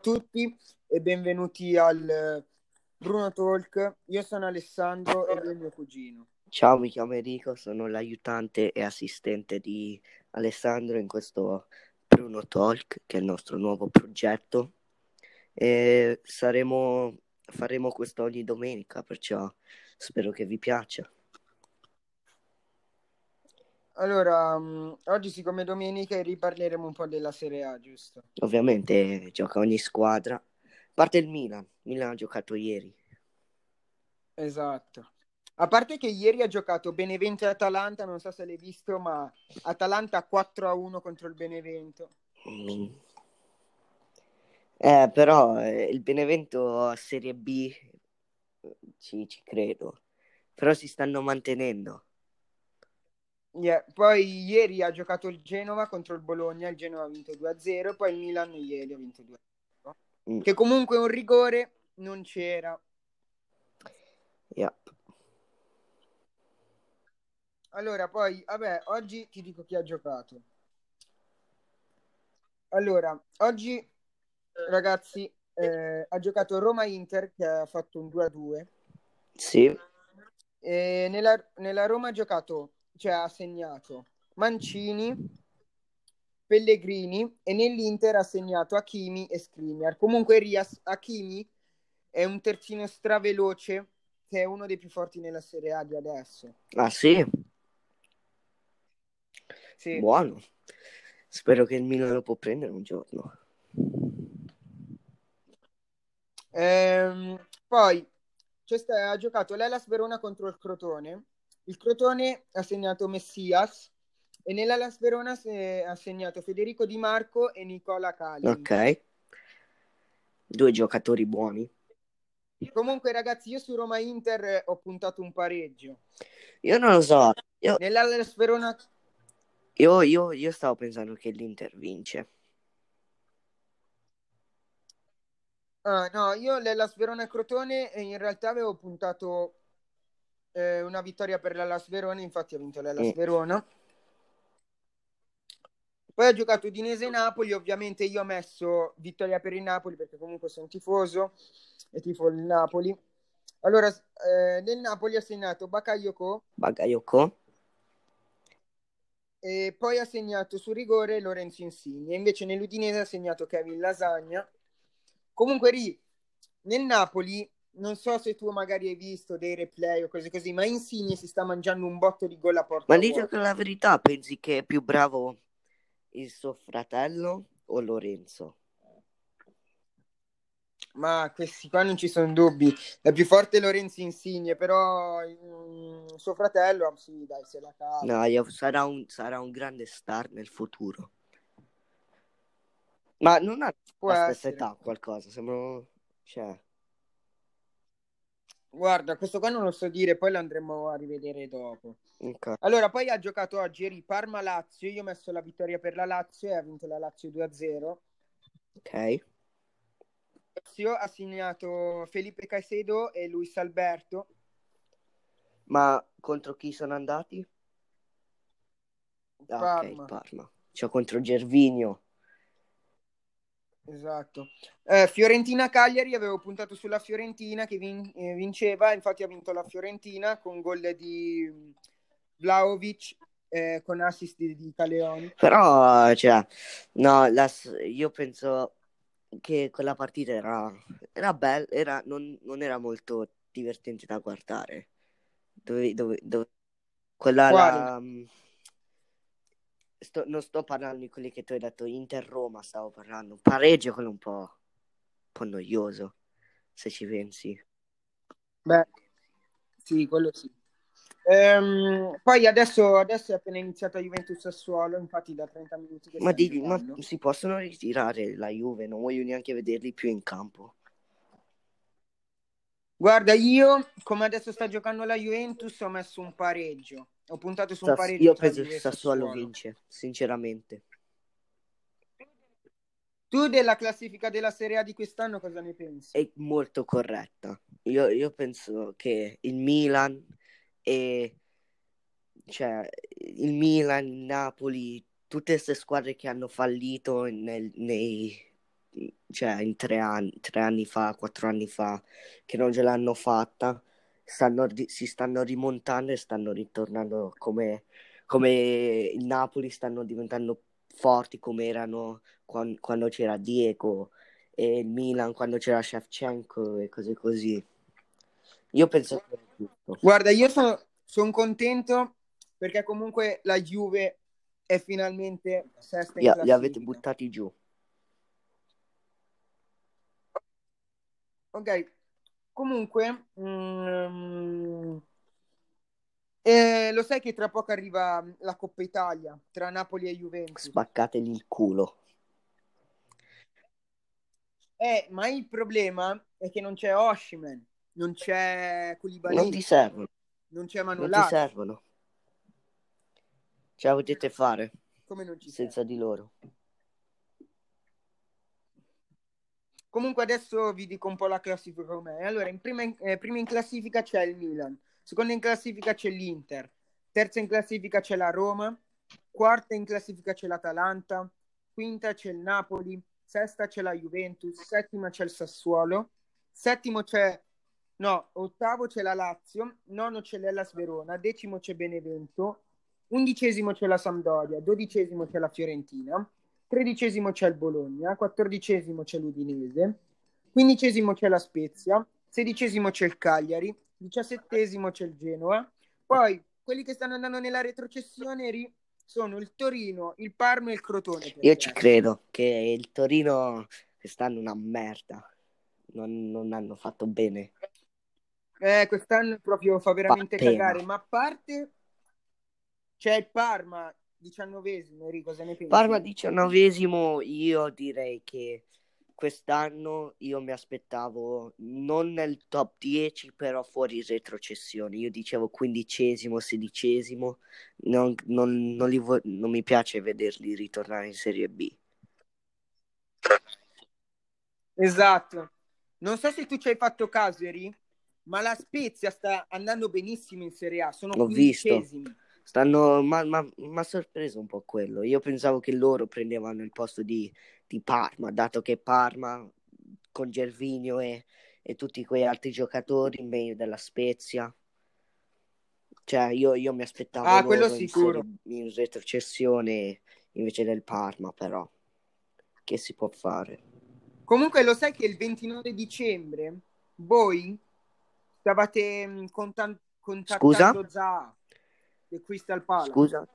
tutti e benvenuti al Bruno Talk. Io sono Alessandro e lui è mio cugino. Ciao, mi chiamo Enrico, sono l'aiutante e assistente di Alessandro in questo Bruno Talk, che è il nostro nuovo progetto. E saremo, faremo questo ogni domenica, perciò spero che vi piaccia. Allora, um, oggi siccome è domenica riparleremo un po' della Serie A, giusto? Ovviamente gioca ogni squadra, a parte il Milan, Milan ha giocato ieri. Esatto. A parte che ieri ha giocato Benevento e Atalanta, non so se l'hai visto, ma Atalanta 4-1 contro il Benevento. Mm. Eh, però eh, il Benevento a Serie B ci, ci credo, però si stanno mantenendo. Yeah. Poi ieri ha giocato il Genova contro il Bologna, il Genova ha vinto 2-0, poi il Milan ieri ha vinto 2-0. Mm. Che comunque un rigore non c'era. Yeah. Allora, poi, vabbè, oggi ti dico chi ha giocato. Allora, oggi, ragazzi, eh, ha giocato Roma-Inter che ha fatto un 2-2. Sì. E nella, nella Roma ha giocato cioè ha segnato Mancini, Pellegrini e nell'Inter ha segnato Hakimi e Skriniar. Comunque Rias, Hakimi è un terzino straveloce che è uno dei più forti nella Serie A di adesso. Ah sì? Sì. Buono. Spero che il Milan lo può prendere un giorno. Ehm, poi sta, ha giocato l'Elas Verona contro il Crotone il Crotone ha segnato Messias e nella Las Verona ha segnato Federico Di Marco e Nicola Cali. Ok. Due giocatori buoni. Comunque, ragazzi, io su Roma Inter ho puntato un pareggio. Io non lo so. Io... Nella Las Verona. Io, io, io stavo pensando che l'Inter vince. Ah, no, io nella Sverona Crotone in realtà avevo puntato eh, una vittoria per la Las Verona, infatti ha vinto la Las mm. Verona. Poi ha giocato Udinese Napoli, ovviamente io ho messo vittoria per il Napoli perché comunque sono tifoso e tifo il Napoli. Allora, eh, nel Napoli ha segnato Bakayoko. Bakayoko. E poi ha segnato su rigore Lorenzo Insigne. Invece nell'Udinese ha segnato Kevin Lasagna. Comunque, lì nel Napoli non so se tu magari hai visto dei replay o cose così, ma Insigne si sta mangiando un botto di gol a porta Ma dico che la verità, pensi che è più bravo il suo fratello o Lorenzo? Ma questi qua non ci sono dubbi. È più forte Lorenzo Insigne, però mm, suo fratello, sì, dai, se la cava. No, io, sarà, un, sarà un grande star nel futuro. Ma non ha Può la stessa età qualcosa, sembra... Cioè... Guarda, questo qua non lo so dire, poi lo andremo a rivedere dopo. Okay. Allora, poi ha giocato oggi eri Parma-Lazio, io ho messo la vittoria per la Lazio e ha vinto la Lazio 2-0. Ok. Lazio ha segnato Felipe Caicedo e Luis Alberto. Ma contro chi sono andati? Parma. ok, Parma. Cioè contro Gervinio. Esatto. Eh, Fiorentina-Cagliari, avevo puntato sulla Fiorentina che vin- eh, vinceva, infatti ha vinto la Fiorentina con gol di Vlaovic eh, con assist di, di Caleoni. Però, cioè, no, la, io penso che quella partita era, era bella, era, non, non, era molto divertente da guardare. Dove, dove, dove... Quella la, sto, non sto parlando di quelli che tu hai detto, Inter-Roma stavo parlando. Pareggio quello un po', un po' noioso, se ci pensi. Beh, sì, quello sì. Ehm, poi adesso, adesso, è appena iniziata Juventus Sassuolo, infatti da 30 minuti. ma, di, ma si possono ritirare la Juve, non voglio neanche vederli più in campo. Guarda, io come adesso sta giocando la Juventus ho messo un pareggio. Ho puntato su un Sass- pareggio. Io penso che Sassuolo, Sassuolo vince, sinceramente. Tu della classifica della Serie A di quest'anno cosa ne pensi? È molto corretta. Io, io penso che il Milan e cioè il Milan, il Napoli, tutte queste squadre che hanno fallito nel, nei, cioè in tre anni, tre anni fa, quattro anni fa, che non ce l'hanno fatta, stanno, si stanno rimontando e stanno ritornando come, come il Napoli, stanno diventando forti come erano quando, quando c'era Diego e il Milan quando c'era Shevchenko e cose così. Io penso che... Guarda, io sono, sono contento perché comunque la Juve è finalmente sesta in li, li avete buttati giù. Ok, comunque, mm, eh, lo sai che tra poco arriva la Coppa Italia tra Napoli e Juventus. Spaccateli il culo. Eh, ma il problema è che non c'è Oshiman, non c'è Koulibaly. Non ti servono. Non c'è Manolati. Non ti servono. Ce la potete fare. Come non ci Senza serve? di loro. Comunque adesso vi dico un po' la classifica com'è. Allora, in prima, eh, prima in classifica c'è il Milan, seconda in classifica c'è l'Inter, terza in classifica c'è la Roma, quarta in classifica c'è l'Atalanta, quinta c'è il Napoli, sesta c'è la Juventus, settima c'è il Sassuolo, settimo c'è no, ottavo c'è la Lazio, nono c'è l'Ellas Verona, decimo c'è Benevento, undicesimo c'è la Sampdoria, dodicesimo c'è la Fiorentina, tredicesimo c'è il Bologna, quattordicesimo c'è l'Udinese, quindicesimo c'è la Spezia, sedicesimo c'è il Cagliari, diciassettesimo c'è il Genoa, poi quelli che stanno andando nella retrocessione ri- sono il Torino, il Parma e il Crotone. Io ci credo che il Torino quest'anno è una merda, non, non hanno fatto bene. Eh, quest'anno proprio fa veramente cagare, ma a parte c'è il Parma diciannovesimo, Enrico, cosa ne pensi? Parma diciannovesimo, io direi che quest'anno io mi aspettavo non nel top 10, però fuori retrocessione. Io dicevo quindicesimo, sedicesimo, non, non, non, vo- non mi piace vederli ritornare in Serie B. Esatto. Non so se tu ci hai fatto caso, Eri, ma la Spezia sta andando benissimo in Serie A. Sono L'ho visto. Stanno, ma, ma, ma sorpreso un po' quello. Io pensavo che loro prendevano il posto di, di Parma, dato che Parma con Gervinio e, e, tutti quei altri giocatori meglio della Spezia. Cioè, io, io mi aspettavo ah, quello sicuro. In, in retrocessione invece del Parma, però. Che si può fare? Comunque lo sai che il 29 dicembre voi stavate mm, contan- contattando Zaha del Crystal Palace. Scusa?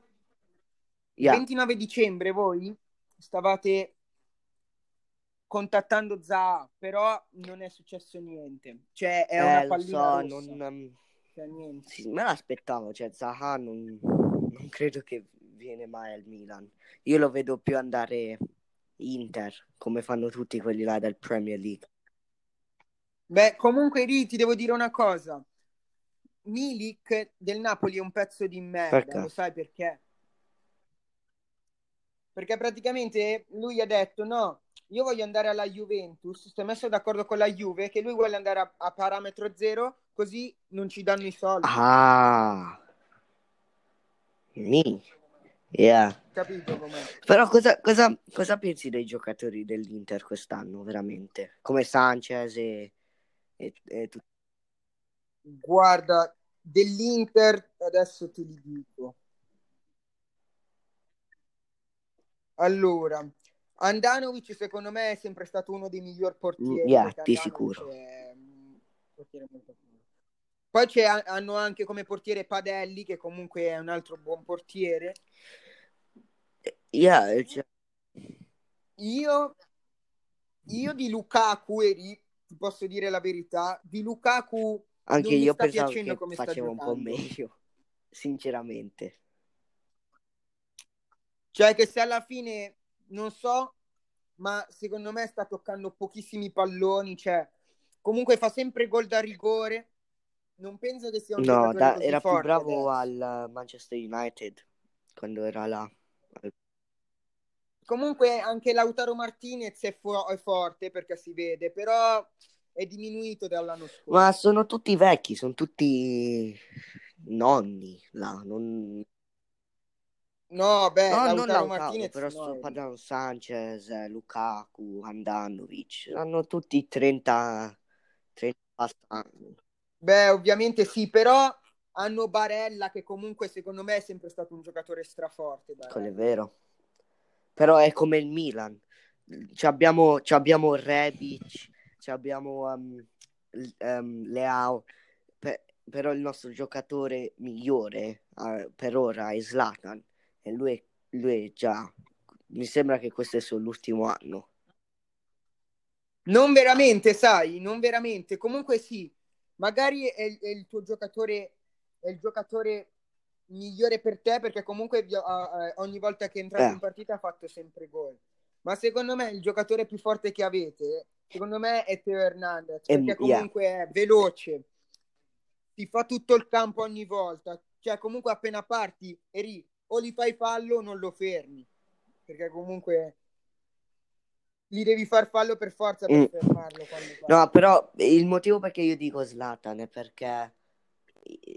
Yeah. 29 dicembre voi stavate contattando Zaha, però non è successo niente. Cioè, è eh, una pallina so, non, cioè, niente. Sì, me l'aspettavo, cioè Zaha non, non credo che viene mai al Milan. Io lo vedo più andare Inter, come fanno tutti quelli là del Premier League. Beh, comunque, Ri, ti devo dire una cosa. Milik del Napoli è un pezzo di merda, perché? lo sai perché? Perché praticamente lui ha detto no, io voglio andare alla Juventus, si è messo d'accordo con la Juve che lui vuole andare a, a parametro zero, così non ci danno i soldi. Ah, mi. Yeah. Capito com'è? Però cosa, cosa, cosa, pensi dei giocatori dell'Inter quest'anno, veramente? Come Sanchez e, e, e tutti? Guarda, dell'Inter adesso te li dico. Allora, Andanovic secondo me è sempre stato uno dei miglior portieri. Yeah, di sicuro. Poi c'è, hanno anche come portiere Padelli, che comunque è un altro buon portiere. Yeah, cioè... io, io di Lukaku, eri, ti posso dire la verità, di Lukaku anche io pensavo che faceva un po' meglio, sinceramente. Cioè che se alla fine, non so, ma secondo me sta toccando pochissimi palloni, cioè comunque fa sempre gol da rigore. Non penso che sia un no, da, era più bravo adesso. al Manchester United quando era là. Comunque anche Lautaro Martinez è, fu- è forte perché si vede, però è diminuito dall'anno scorso. Ma sono tutti vecchi, sono tutti nonni là. Non... No, beh, No, non Lautaro Martinez però no, sto Eri. parlando Sanchez, eh, Lukaku, Andanovic, hanno tutti 30, 30 anni. Beh, ovviamente sì, però hanno Barella che comunque secondo me è sempre stato un giocatore straforte. Quello è Barella. vero. Però è come il Milan. Ci abbiamo, ci abbiamo Rebic, ci abbiamo um, um, Leao, pe- però il nostro giocatore migliore eh, per ora è Zlatan e lui, lui è già, mi sembra che questo è il suo ultimo anno. Non veramente, sai, non veramente. Comunque sì, magari è, il- è il tuo giocatore, è il giocatore migliore per te perché comunque ogni volta che è entrato Eh. in partita ha fatto sempre gol. Ma secondo me il giocatore più forte che avete, secondo me è Teo Hernandez, E- perché comunque è veloce, ti fa tutto il campo ogni volta. Cioè comunque appena parti, eri, o gli fai fallo o non lo fermi. Perché comunque gli devi far fallo per forza per Mm. fermarlo. No, però il motivo perché io dico Zlatan è perché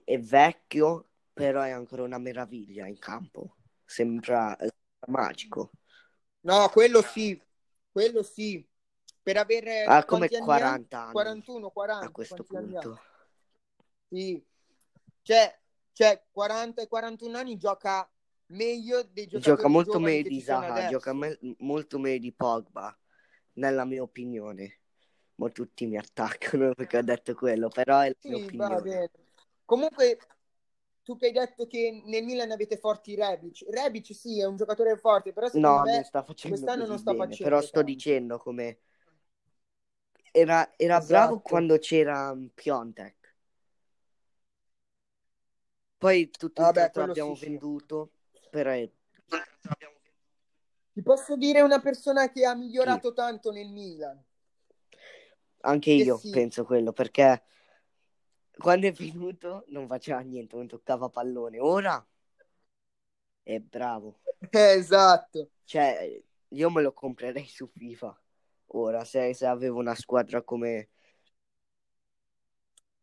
è vecchio, però è ancora una meraviglia in campo. Sembra, sembra magico. No, quello sì, quello sì. Per avere come quanti anni ha? 40 anni 41, 40, a questo punto. Sì. Cioè, cioè 40 e 41 anni gioca meglio dei giocatori Gioca molto meglio di Zaha, gioca me- molto meglio di Pogba, nella mia opinione. Ma tutti mi attaccano perché ho detto quello, però è la mia Sì, va opinione. Comunque, tu che hai detto che nel Milan avete forti Rebic. Rebic sì, è un giocatore forte, però No, me non sta facendo quest'anno non sta bene, facendo però sto tanto. dicendo come era, era bravo Esatto. quando c'era um, Piontek. Poi tutto il Vabbè, resto quello l'abbiamo sì, sì. venduto, però è- Ti posso dire una persona che ha migliorato tanto nel Milan. anche Che io sì. penso quello, perché quando è venuto non faceva niente, non toccava pallone. Ora è bravo. Eh, esatto. Cioè, io me lo comprerei su FIFA. Ora, se, se avevo una squadra come...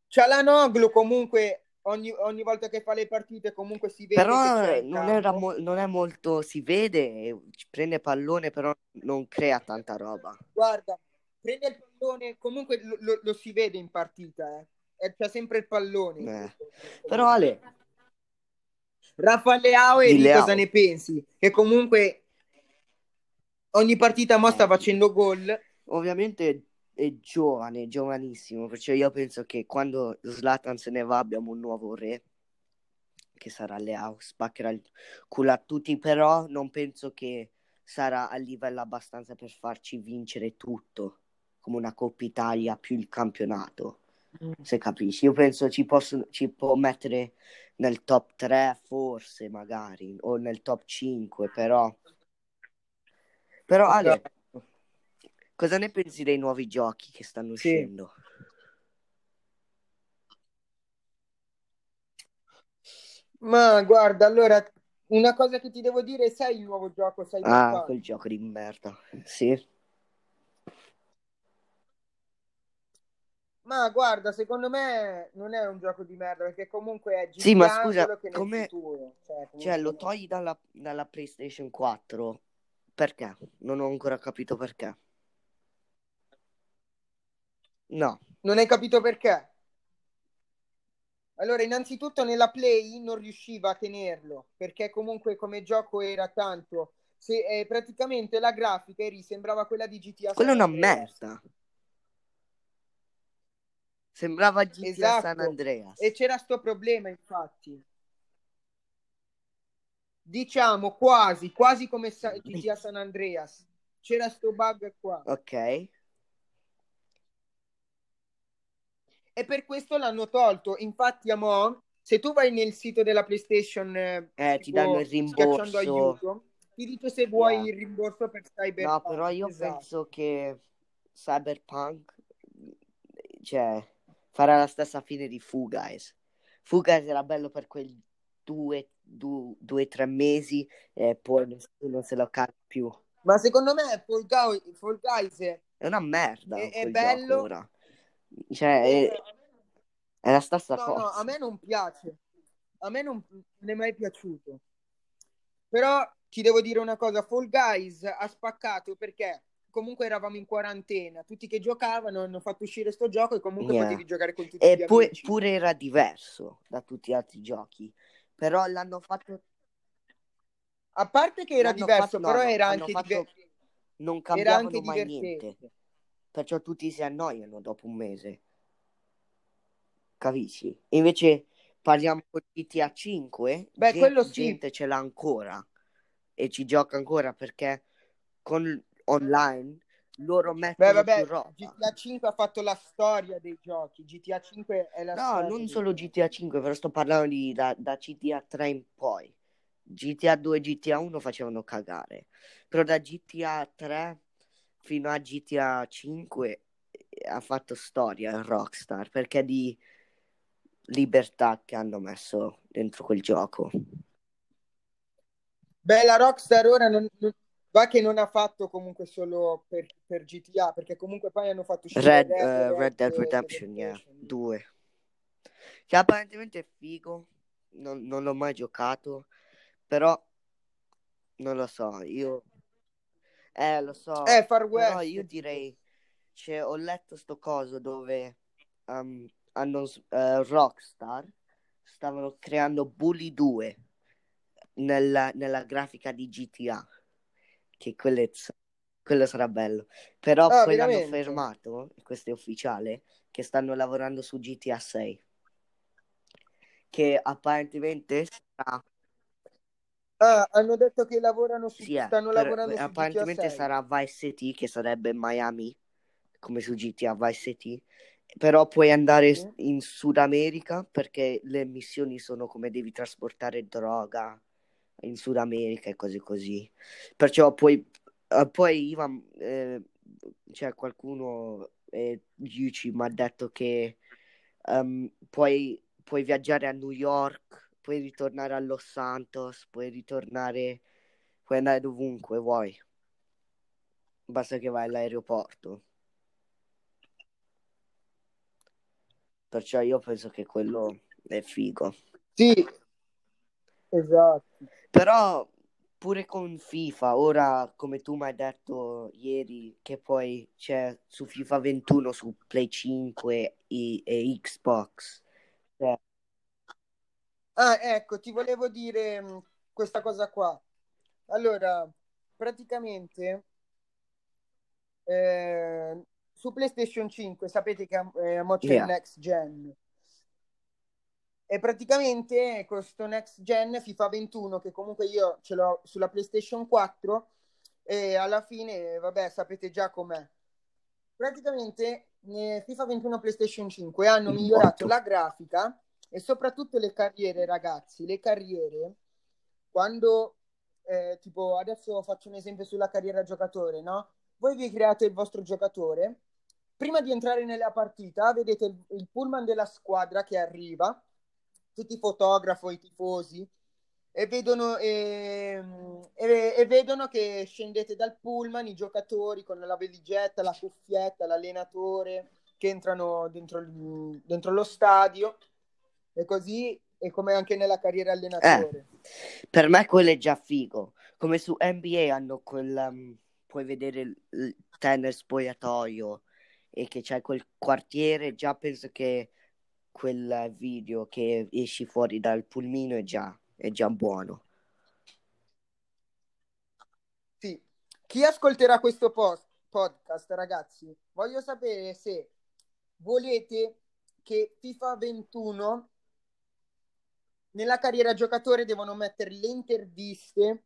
Cialanoglu comunque ogni, ogni volta che fa le partite comunque si vede Però c'è non, era mo- non è molto... Si vede, prende pallone, però non crea tanta roba. Guarda, prende il pallone, comunque lo, lo- lo si vede in partita, eh. E c'è sempre il pallone. Eh. Però Ale, Rafa Leao e Di cosa ne pensi? Che comunque ogni partita mo sta facendo gol. ovviamente è giovane, è giovanissimo, perciò io penso che quando Zlatan se ne va abbiamo un nuovo re, che sarà Leao, spaccherà il culo a tutti, però non penso che sarà a livello abbastanza per farci vincere tutto, come una Coppa Italia più il campionato, se capisci. Io penso ci, possono, ci può mettere nel top 3 forse, magari, o nel top 5, però... Però Ale, cosa ne pensi dei nuovi giochi che stanno Sì. uscendo? Ma guarda, allora, una cosa che ti devo dire, sai il nuovo gioco Ah, Cyberpunk? quel gioco di merda. Sì. Ma guarda, secondo me non è un gioco di merda, perché comunque è Sì, ma scusa, solo che nel come- futuro. Cioè, Cioè, lo togli dalla, dalla PlayStation 4? Perché? Non ho ancora capito perché. No. Non hai capito perché? Allora, innanzitutto nella Play non riusciva a tenerlo, perché comunque come gioco era tanto. Se, eh, praticamente la grafica eri, sembrava quella di GTA Quella è San una Andreas. merda. Sembrava GTA Esatto. San Andreas. E c'era sto problema, infatti. Diciamo quasi, quasi come sa- GTA San Andreas. C'era sto bug qua. Ok. E per questo l'hanno tolto. Infatti, a mo', se tu vai nel sito della PlayStation, eh, Eh, ti tipo, danno il rimborso. aiuto, ti dice se vuoi Yeah. il rimborso per Cyberpunk. No, però io Esatto. penso che Cyberpunk, cioè, farà la stessa fine di Fu Guys. Fu Guys era bello per quei due, due, due, tre mesi e poi nessuno se lo cade più. Ma secondo me Fall Guys, Fall Guys è, È una merda è- è bello. ora. Cioè, è, è la stessa No, cosa. no, a me non piace. A me non, non è mai piaciuto. Però ti devo dire una cosa, Fall Guys ha spaccato perché comunque eravamo in quarantena, tutti che giocavano hanno fatto uscire sto gioco e comunque Yeah. potevi giocare con tutti E gli pure, amici. pure era diverso da tutti gli altri giochi. Però l'hanno fatto. A parte che era l'hanno diverso, fatto- però no, era anche, fatto- diver- Non era cambiavano anche mai niente. Perciò tutti si annoiano dopo un mese. Capisci? Invece parliamo con GTA 5, Beh, gen- quello sì. gente ce l'ha ancora e ci gioca ancora perché con online loro Beh, mettono vabbè, più roba. GTA 5 ha fatto la storia dei giochi. GTA 5 è la No, storia. non dei solo. GTA 5, però sto parlando di da, da GTA 3 in poi. GTA 2 e GTA 1 facevano cagare, però da GTA 3 fino a GTA 5 eh, ha fatto storia il Rockstar perché di libertà che hanno messo dentro quel gioco. Beh, la Rockstar ora non, non- va che non ha fatto comunque solo per, per GTA, perché comunque poi hanno fatto uscire Red, Red, eh, Red Red Dead Redemption, yeah, Redemption. 2. Che apparentemente è figo, non, non l'ho mai giocato, però non lo so, io... Eh, lo so, Eh, Far però West, io tipo. direi, cioè, ho letto sto coso dove um, hanno, eh, Rockstar stavano creando Bully 2 nella, nella grafica di GTA, che quelle- quello sarà bello. Però Ah, poi l'hanno veramente? fermato, e questo è ufficiale, che stanno lavorando su GTA 6, che apparentemente sarà, Ah, hanno detto che lavorano su, sì, eh, stanno per- lavorando apparentemente 6. sarà Vice City, che sarebbe Miami, come su GTA Vice City. Però puoi andare in Sud America perché le missioni sono come devi trasportare droga in Sud America e cose così. Perciò poi, eh, poi Ivan, eh, c'è qualcuno, eh, Yuci mi ha detto che ehm, puoi, puoi viaggiare a New York, puoi ritornare a Los Santos, puoi ritornare, puoi andare dovunque vuoi. Basta che vai all'aeroporto. Perciò io penso che quello è figo. Sì, esatto. Però pure con FIFA, ora come tu mi hai detto ieri, che poi c'è su FIFA 21 su Play 5 e, e Xbox. Cioè, Ah, ecco, ti volevo dire mh, questa cosa qua. Allora, praticamente eh, su PlayStation 5 sapete che eh, mo c'è Yeah. next gen. E praticamente questo next gen FIFA 21 che comunque io ce l'ho sulla PlayStation 4 e alla fine, vabbè, sapete già com'è. Praticamente eh, FIFA 21 PlayStation 5 hanno migliorato la grafica e soprattutto le carriere, ragazzi. Le carriere, quando eh, tipo adesso faccio un esempio sulla carriera giocatore, no? Voi vi create il vostro giocatore. Prima di entrare nella partita, vedete il, il pullman della squadra che arriva, tutti i fotografi, i tifosi, e vedono, ehm, e, e vedono che scendete dal pullman, i giocatori con la valigetta, la cuffietta, l'allenatore che entrano dentro, dentro lo stadio e così è come anche nella carriera allenatore. Per me quello è già figo. Come su NBA hanno quel... um, puoi vedere il, il tennis spogliatoio e che c'è quel quartiere, già penso che quel video che esci fuori dal pulmino è già, è già buono. Sì. Chi ascolterà questo post- podcast, ragazzi, voglio sapere se volete che FIFA 21 nella carriera giocatore devono mettere le interviste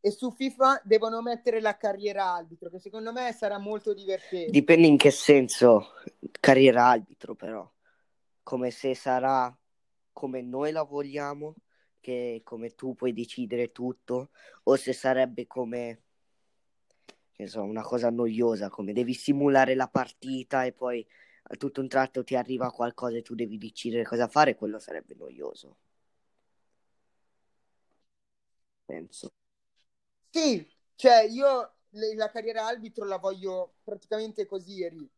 e su FIFA devono mettere la carriera arbitro, che secondo me sarà molto divertente. Dipende in che senso carriera arbitro, però. Come se sarà come noi la vogliamo, che come tu puoi decidere tutto, o se sarebbe come, so, una cosa noiosa, come devi simulare la partita e poi a tutto un tratto ti arriva qualcosa e tu devi decidere cosa fare, quello sarebbe noioso. Penso. Sì, cioè io la carriera arbitro la voglio praticamente così, Eri.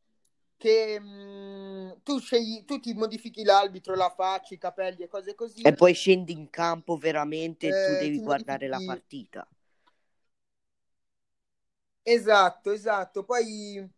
Che mh, tu scegli, tu ti modifichi l'arbitro, la faccia, i capelli e cose così. E poi scendi in campo veramente, tu Eh, devi guardare la modifichi- partita. Esatto, esatto. Poi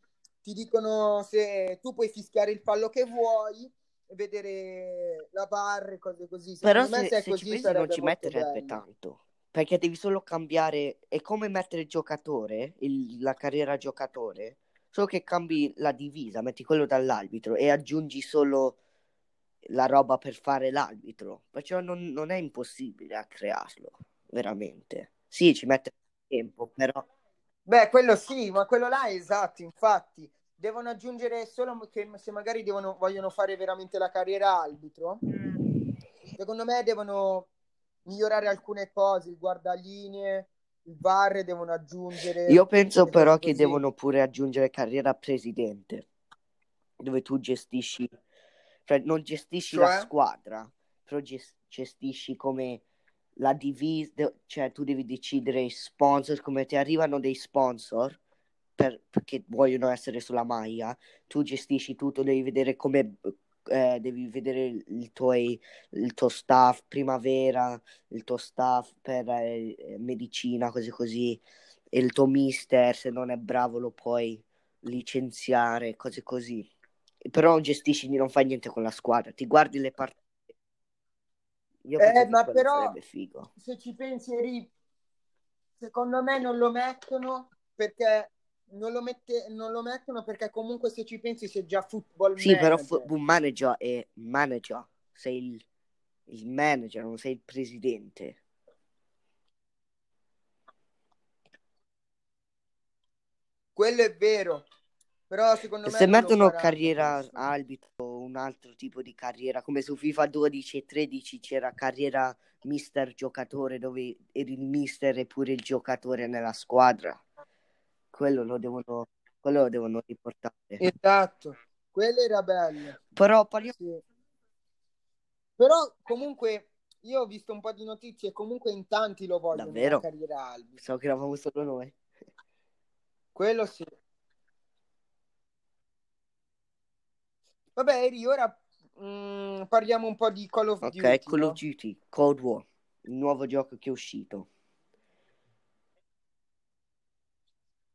ti dicono se tu puoi fischiare il fallo che vuoi e vedere la barra e cose così. Però Secondo me se, se se ci così pensi non ci metterebbe bello. tanto, perché devi solo cambiare, è come mettere il giocatore, il- la carriera giocatore, solo che cambi la divisa, metti quello dall'arbitro e aggiungi solo la roba per fare l'arbitro, perciò non, non è impossibile a crearlo, veramente. Sì, ci mette tempo, però... Beh, quello sì, ma quello là è esatto, infatti. Devono aggiungere solo che se magari devono, vogliono fare veramente la carriera arbitro, secondo me devono migliorare alcune cose, il guardalinee, il VAR devono aggiungere. Io penso però che così. devono pure aggiungere carriera presidente, dove tu gestisci, cioè non gestisci la Cioè? squadra, però ges- gestisci come la divisa, cioè tu devi decidere i sponsor, come ti arrivano dei sponsor per, perché vogliono essere sulla maglia, tu gestisci tutto, devi vedere come, eh, devi vedere il, tuoi- il tuo staff primavera, il tuo staff per eh, medicina, cose così, e il tuo mister, se non è bravo, lo puoi licenziare, cose così. Però non gestisci, non fai niente con la squadra, ti guardi le partite. Io Eh, ma però- se ci pensi, Eri, secondo me non lo mettono perché non lo, mette- non lo mettono perché comunque se ci pensi sei già football Sì, però football manager è manager, sei il, il manager, non sei il presidente. Quello è vero, però secondo me Se mettono carriera questo. arbitro o un altro tipo di carriera, come su FIFA 12 e 13 c'era carriera mister giocatore dove eri il mister e pure il giocatore nella squadra, quello lo devono, quello lo devono riportare. Esatto, quello era bello. Però parliamo Sì. Però comunque io ho visto un po' di notizie, comunque in tanti lo vogliono Davvero? la carriera Albi. Pensavo che eravamo solo noi. Quello sì. Vabbè, Eri, ora mm, parliamo un po' di Call of Ok, Duty. Call no? of Duty, Cold War, il nuovo gioco che è uscito.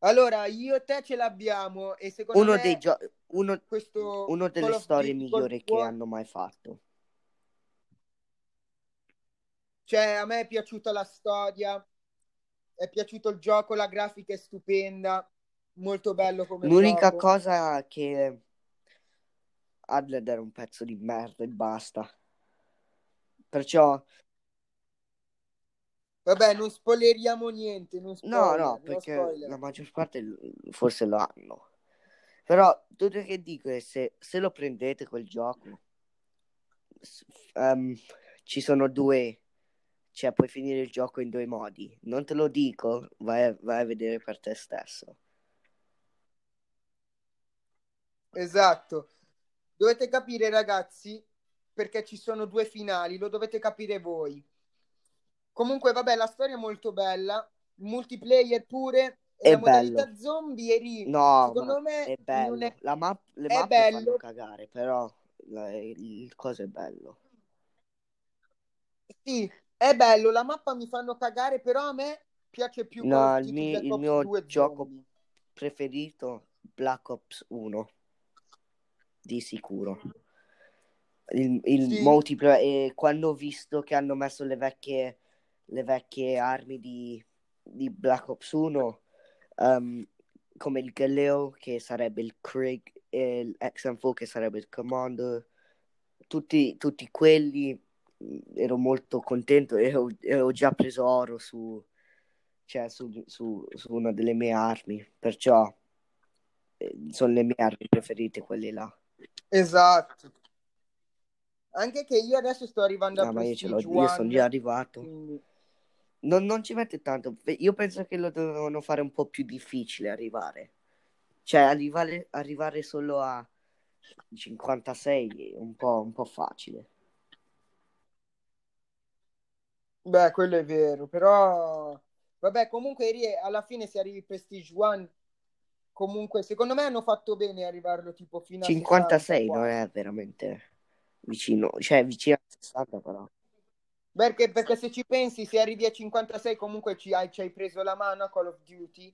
Allora, io e te ce l'abbiamo e secondo Uno me dei gio- uno, questo uno delle storie migliori che War- hanno mai fatto. Cioè, a me è piaciuta la storia, è piaciuto il gioco, la grafica è stupenda, molto bello come L'unica gioco. cosa che Adler era un pezzo di merda e basta. Perciò, Vabbè, non spoileriamo niente, non no, spoiler, no, no perché spoiler. la maggior parte forse lo hanno. Però tutto che dico è se, se lo prendete quel gioco, ehm, ci sono due, cioè puoi finire il gioco in due modi. Non te lo dico, vai, a- vai a vedere per te stesso. Esatto. Dovete capire, ragazzi, perché ci sono due finali, lo dovete capire voi. Comunque, vabbè, la storia è molto bella, multiplayer pure, È la modalità bello. zombie, Eri, No, secondo me è bello. è... La map- le è mappe bello. fanno cagare, però la- il coso è bello. Sì, è bello, la mappa mi fanno cagare, però a me piace più No, il Black il mio 2 gioco zombie. preferito Black Ops 1, di sicuro. Il, il Sì. multiplayer, e quando ho visto che hanno messo le vecchie, le vecchie armi di, di Black Ops 1, ehm, come il Galeo, che sarebbe il Krieg, e il XM4, che sarebbe il Commander, tutti, tutti quelli, mh, ero molto contento e ho, e ho già preso oro su, cioè, su, su, su una delle mie armi, perciò eh, sono le mie armi preferite quelle là. Esatto. Anche che io adesso sto arrivando a Ah, ma io ce l'ho, Prestige io sono già arrivato. quindi... Non, non ci mette tanto. Io penso che lo dovevano fare un po' più difficile arrivare. Cioè, arrivare, arrivare solo a 56 è un po', un po' facile. Beh, quello è vero, però... Vabbè, comunque alla fine se arrivi Prestige One comunque secondo me hanno fatto bene arrivarlo tipo fino a 56 60 non è veramente vicino, cioè vicino a 60 però. Perché, perché se ci pensi, se arrivi a 56 comunque ci hai, ci hai preso la mano a Call of Duty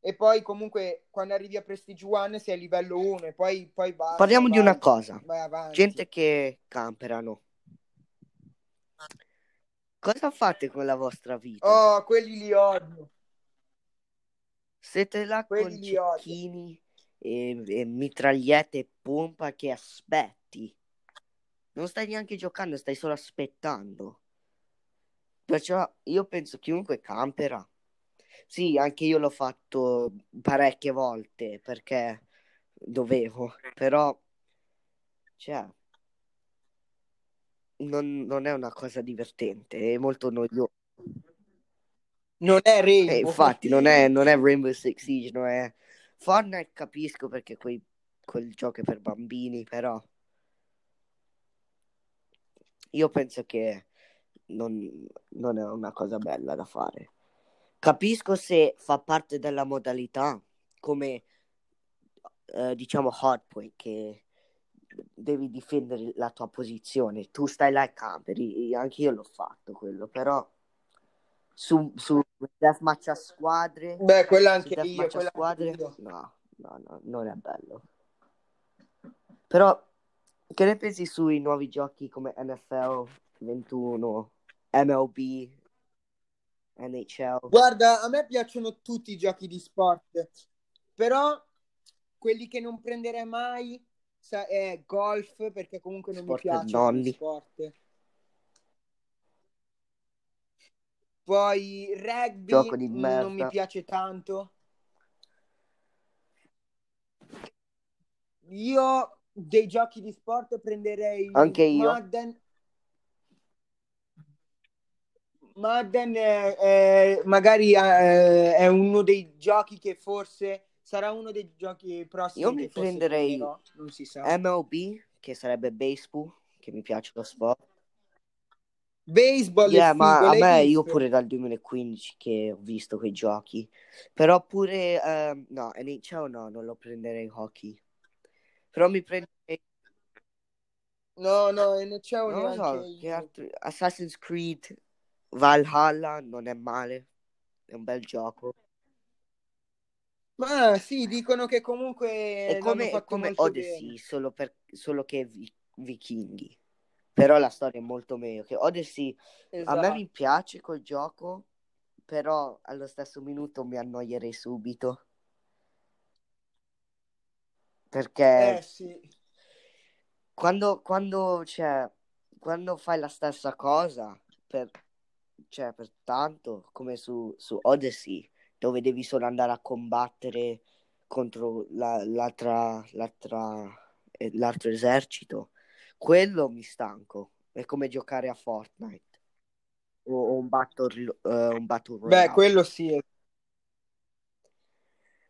e poi comunque quando arrivi a Prestige 1 sei a livello 1 e poi, poi basta, Parliamo di vai- una cosa. vai avanti. Gente che camperano. Cosa fate con la vostra vita? Oh, quelli li odio. Siete là con quelli li odio. cecchini e, e mitragliette e pompa che aspetti. Non stai neanche giocando, stai solo aspettando. Perciò io penso chiunque campera. Sì, anche io l'ho fatto parecchie volte perché dovevo, però cioè non, non è una cosa divertente, è molto noioso. Non è Eh, Rainbow. infatti, non è, non è Rainbow Six Siege, non è Fortnite, capisco perché quei, quel gioco è per bambini, però io penso che non, non è una cosa bella da fare. Capisco se fa parte della modalità, come eh, diciamo hardpoint, che devi difendere la tua posizione. Tu stai là e camperi, anche io l'ho fatto quello, però su, su deathmatch a squadre, Beh, quella su anche io, quella squadre, anche io. no, no, no, non è bello. Però che ne pensi sui nuovi giochi come NFL 21, MLB, NHL? Guarda, a me piacciono tutti i giochi di sport, però quelli che non prenderei mai sa- è golf, perché comunque non Sport mi piace nonni. come sport. Poi rugby non mi piace tanto. Io dei giochi di sport prenderei Anche io. Madden. Madden è, è- magari eh, è uno dei giochi che forse sarà uno dei giochi prossimi Io mi prenderei sa. MLB, che sarebbe baseball, che mi piace lo sport. Baseball Yeah, ma figo, a me io visto? pure dal 2015 che ho visto quei giochi. Però pure, ehm, no, NHL no, non lo prenderei hockey. Però mi prenderei, No, no, lo neanche so, io. altri... Assassin's Creed, Valhalla non è male, è un bel gioco. Ma sì, dicono che È comunque l'hanno come, è come Odyssey, bene. solo, per, solo che vi- vichinghi. Però la storia è molto meglio. Che Odyssey a me Esatto. mi piace col gioco, però allo stesso minuto mi annoierei subito. Perché Eh sì. quando, quando, cioè, quando fai la stessa cosa per, cioè, per tanto, come su, su Odyssey, dove devi solo andare a combattere contro la- l'altra, l'altra, eh, l'altro esercito, quello mi stanco. È come giocare a Fortnite o, un battle, eh, un battle Beh, royale. quello sì.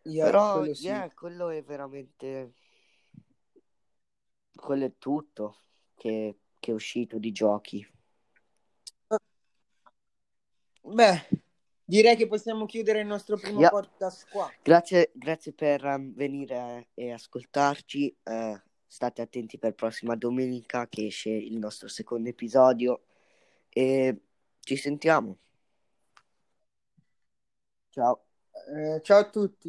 Yeah, Però, quello sì. yeah, quello è veramente, quello è tutto che, che è uscito di giochi. Beh, direi che possiamo chiudere il nostro primo Yeah. podcast qua. Grazie, grazie per um, venire e ascoltarci. eh, state attenti per prossima domenica che esce il nostro secondo episodio e ci sentiamo. Ciao. Eh, ciao a tutti.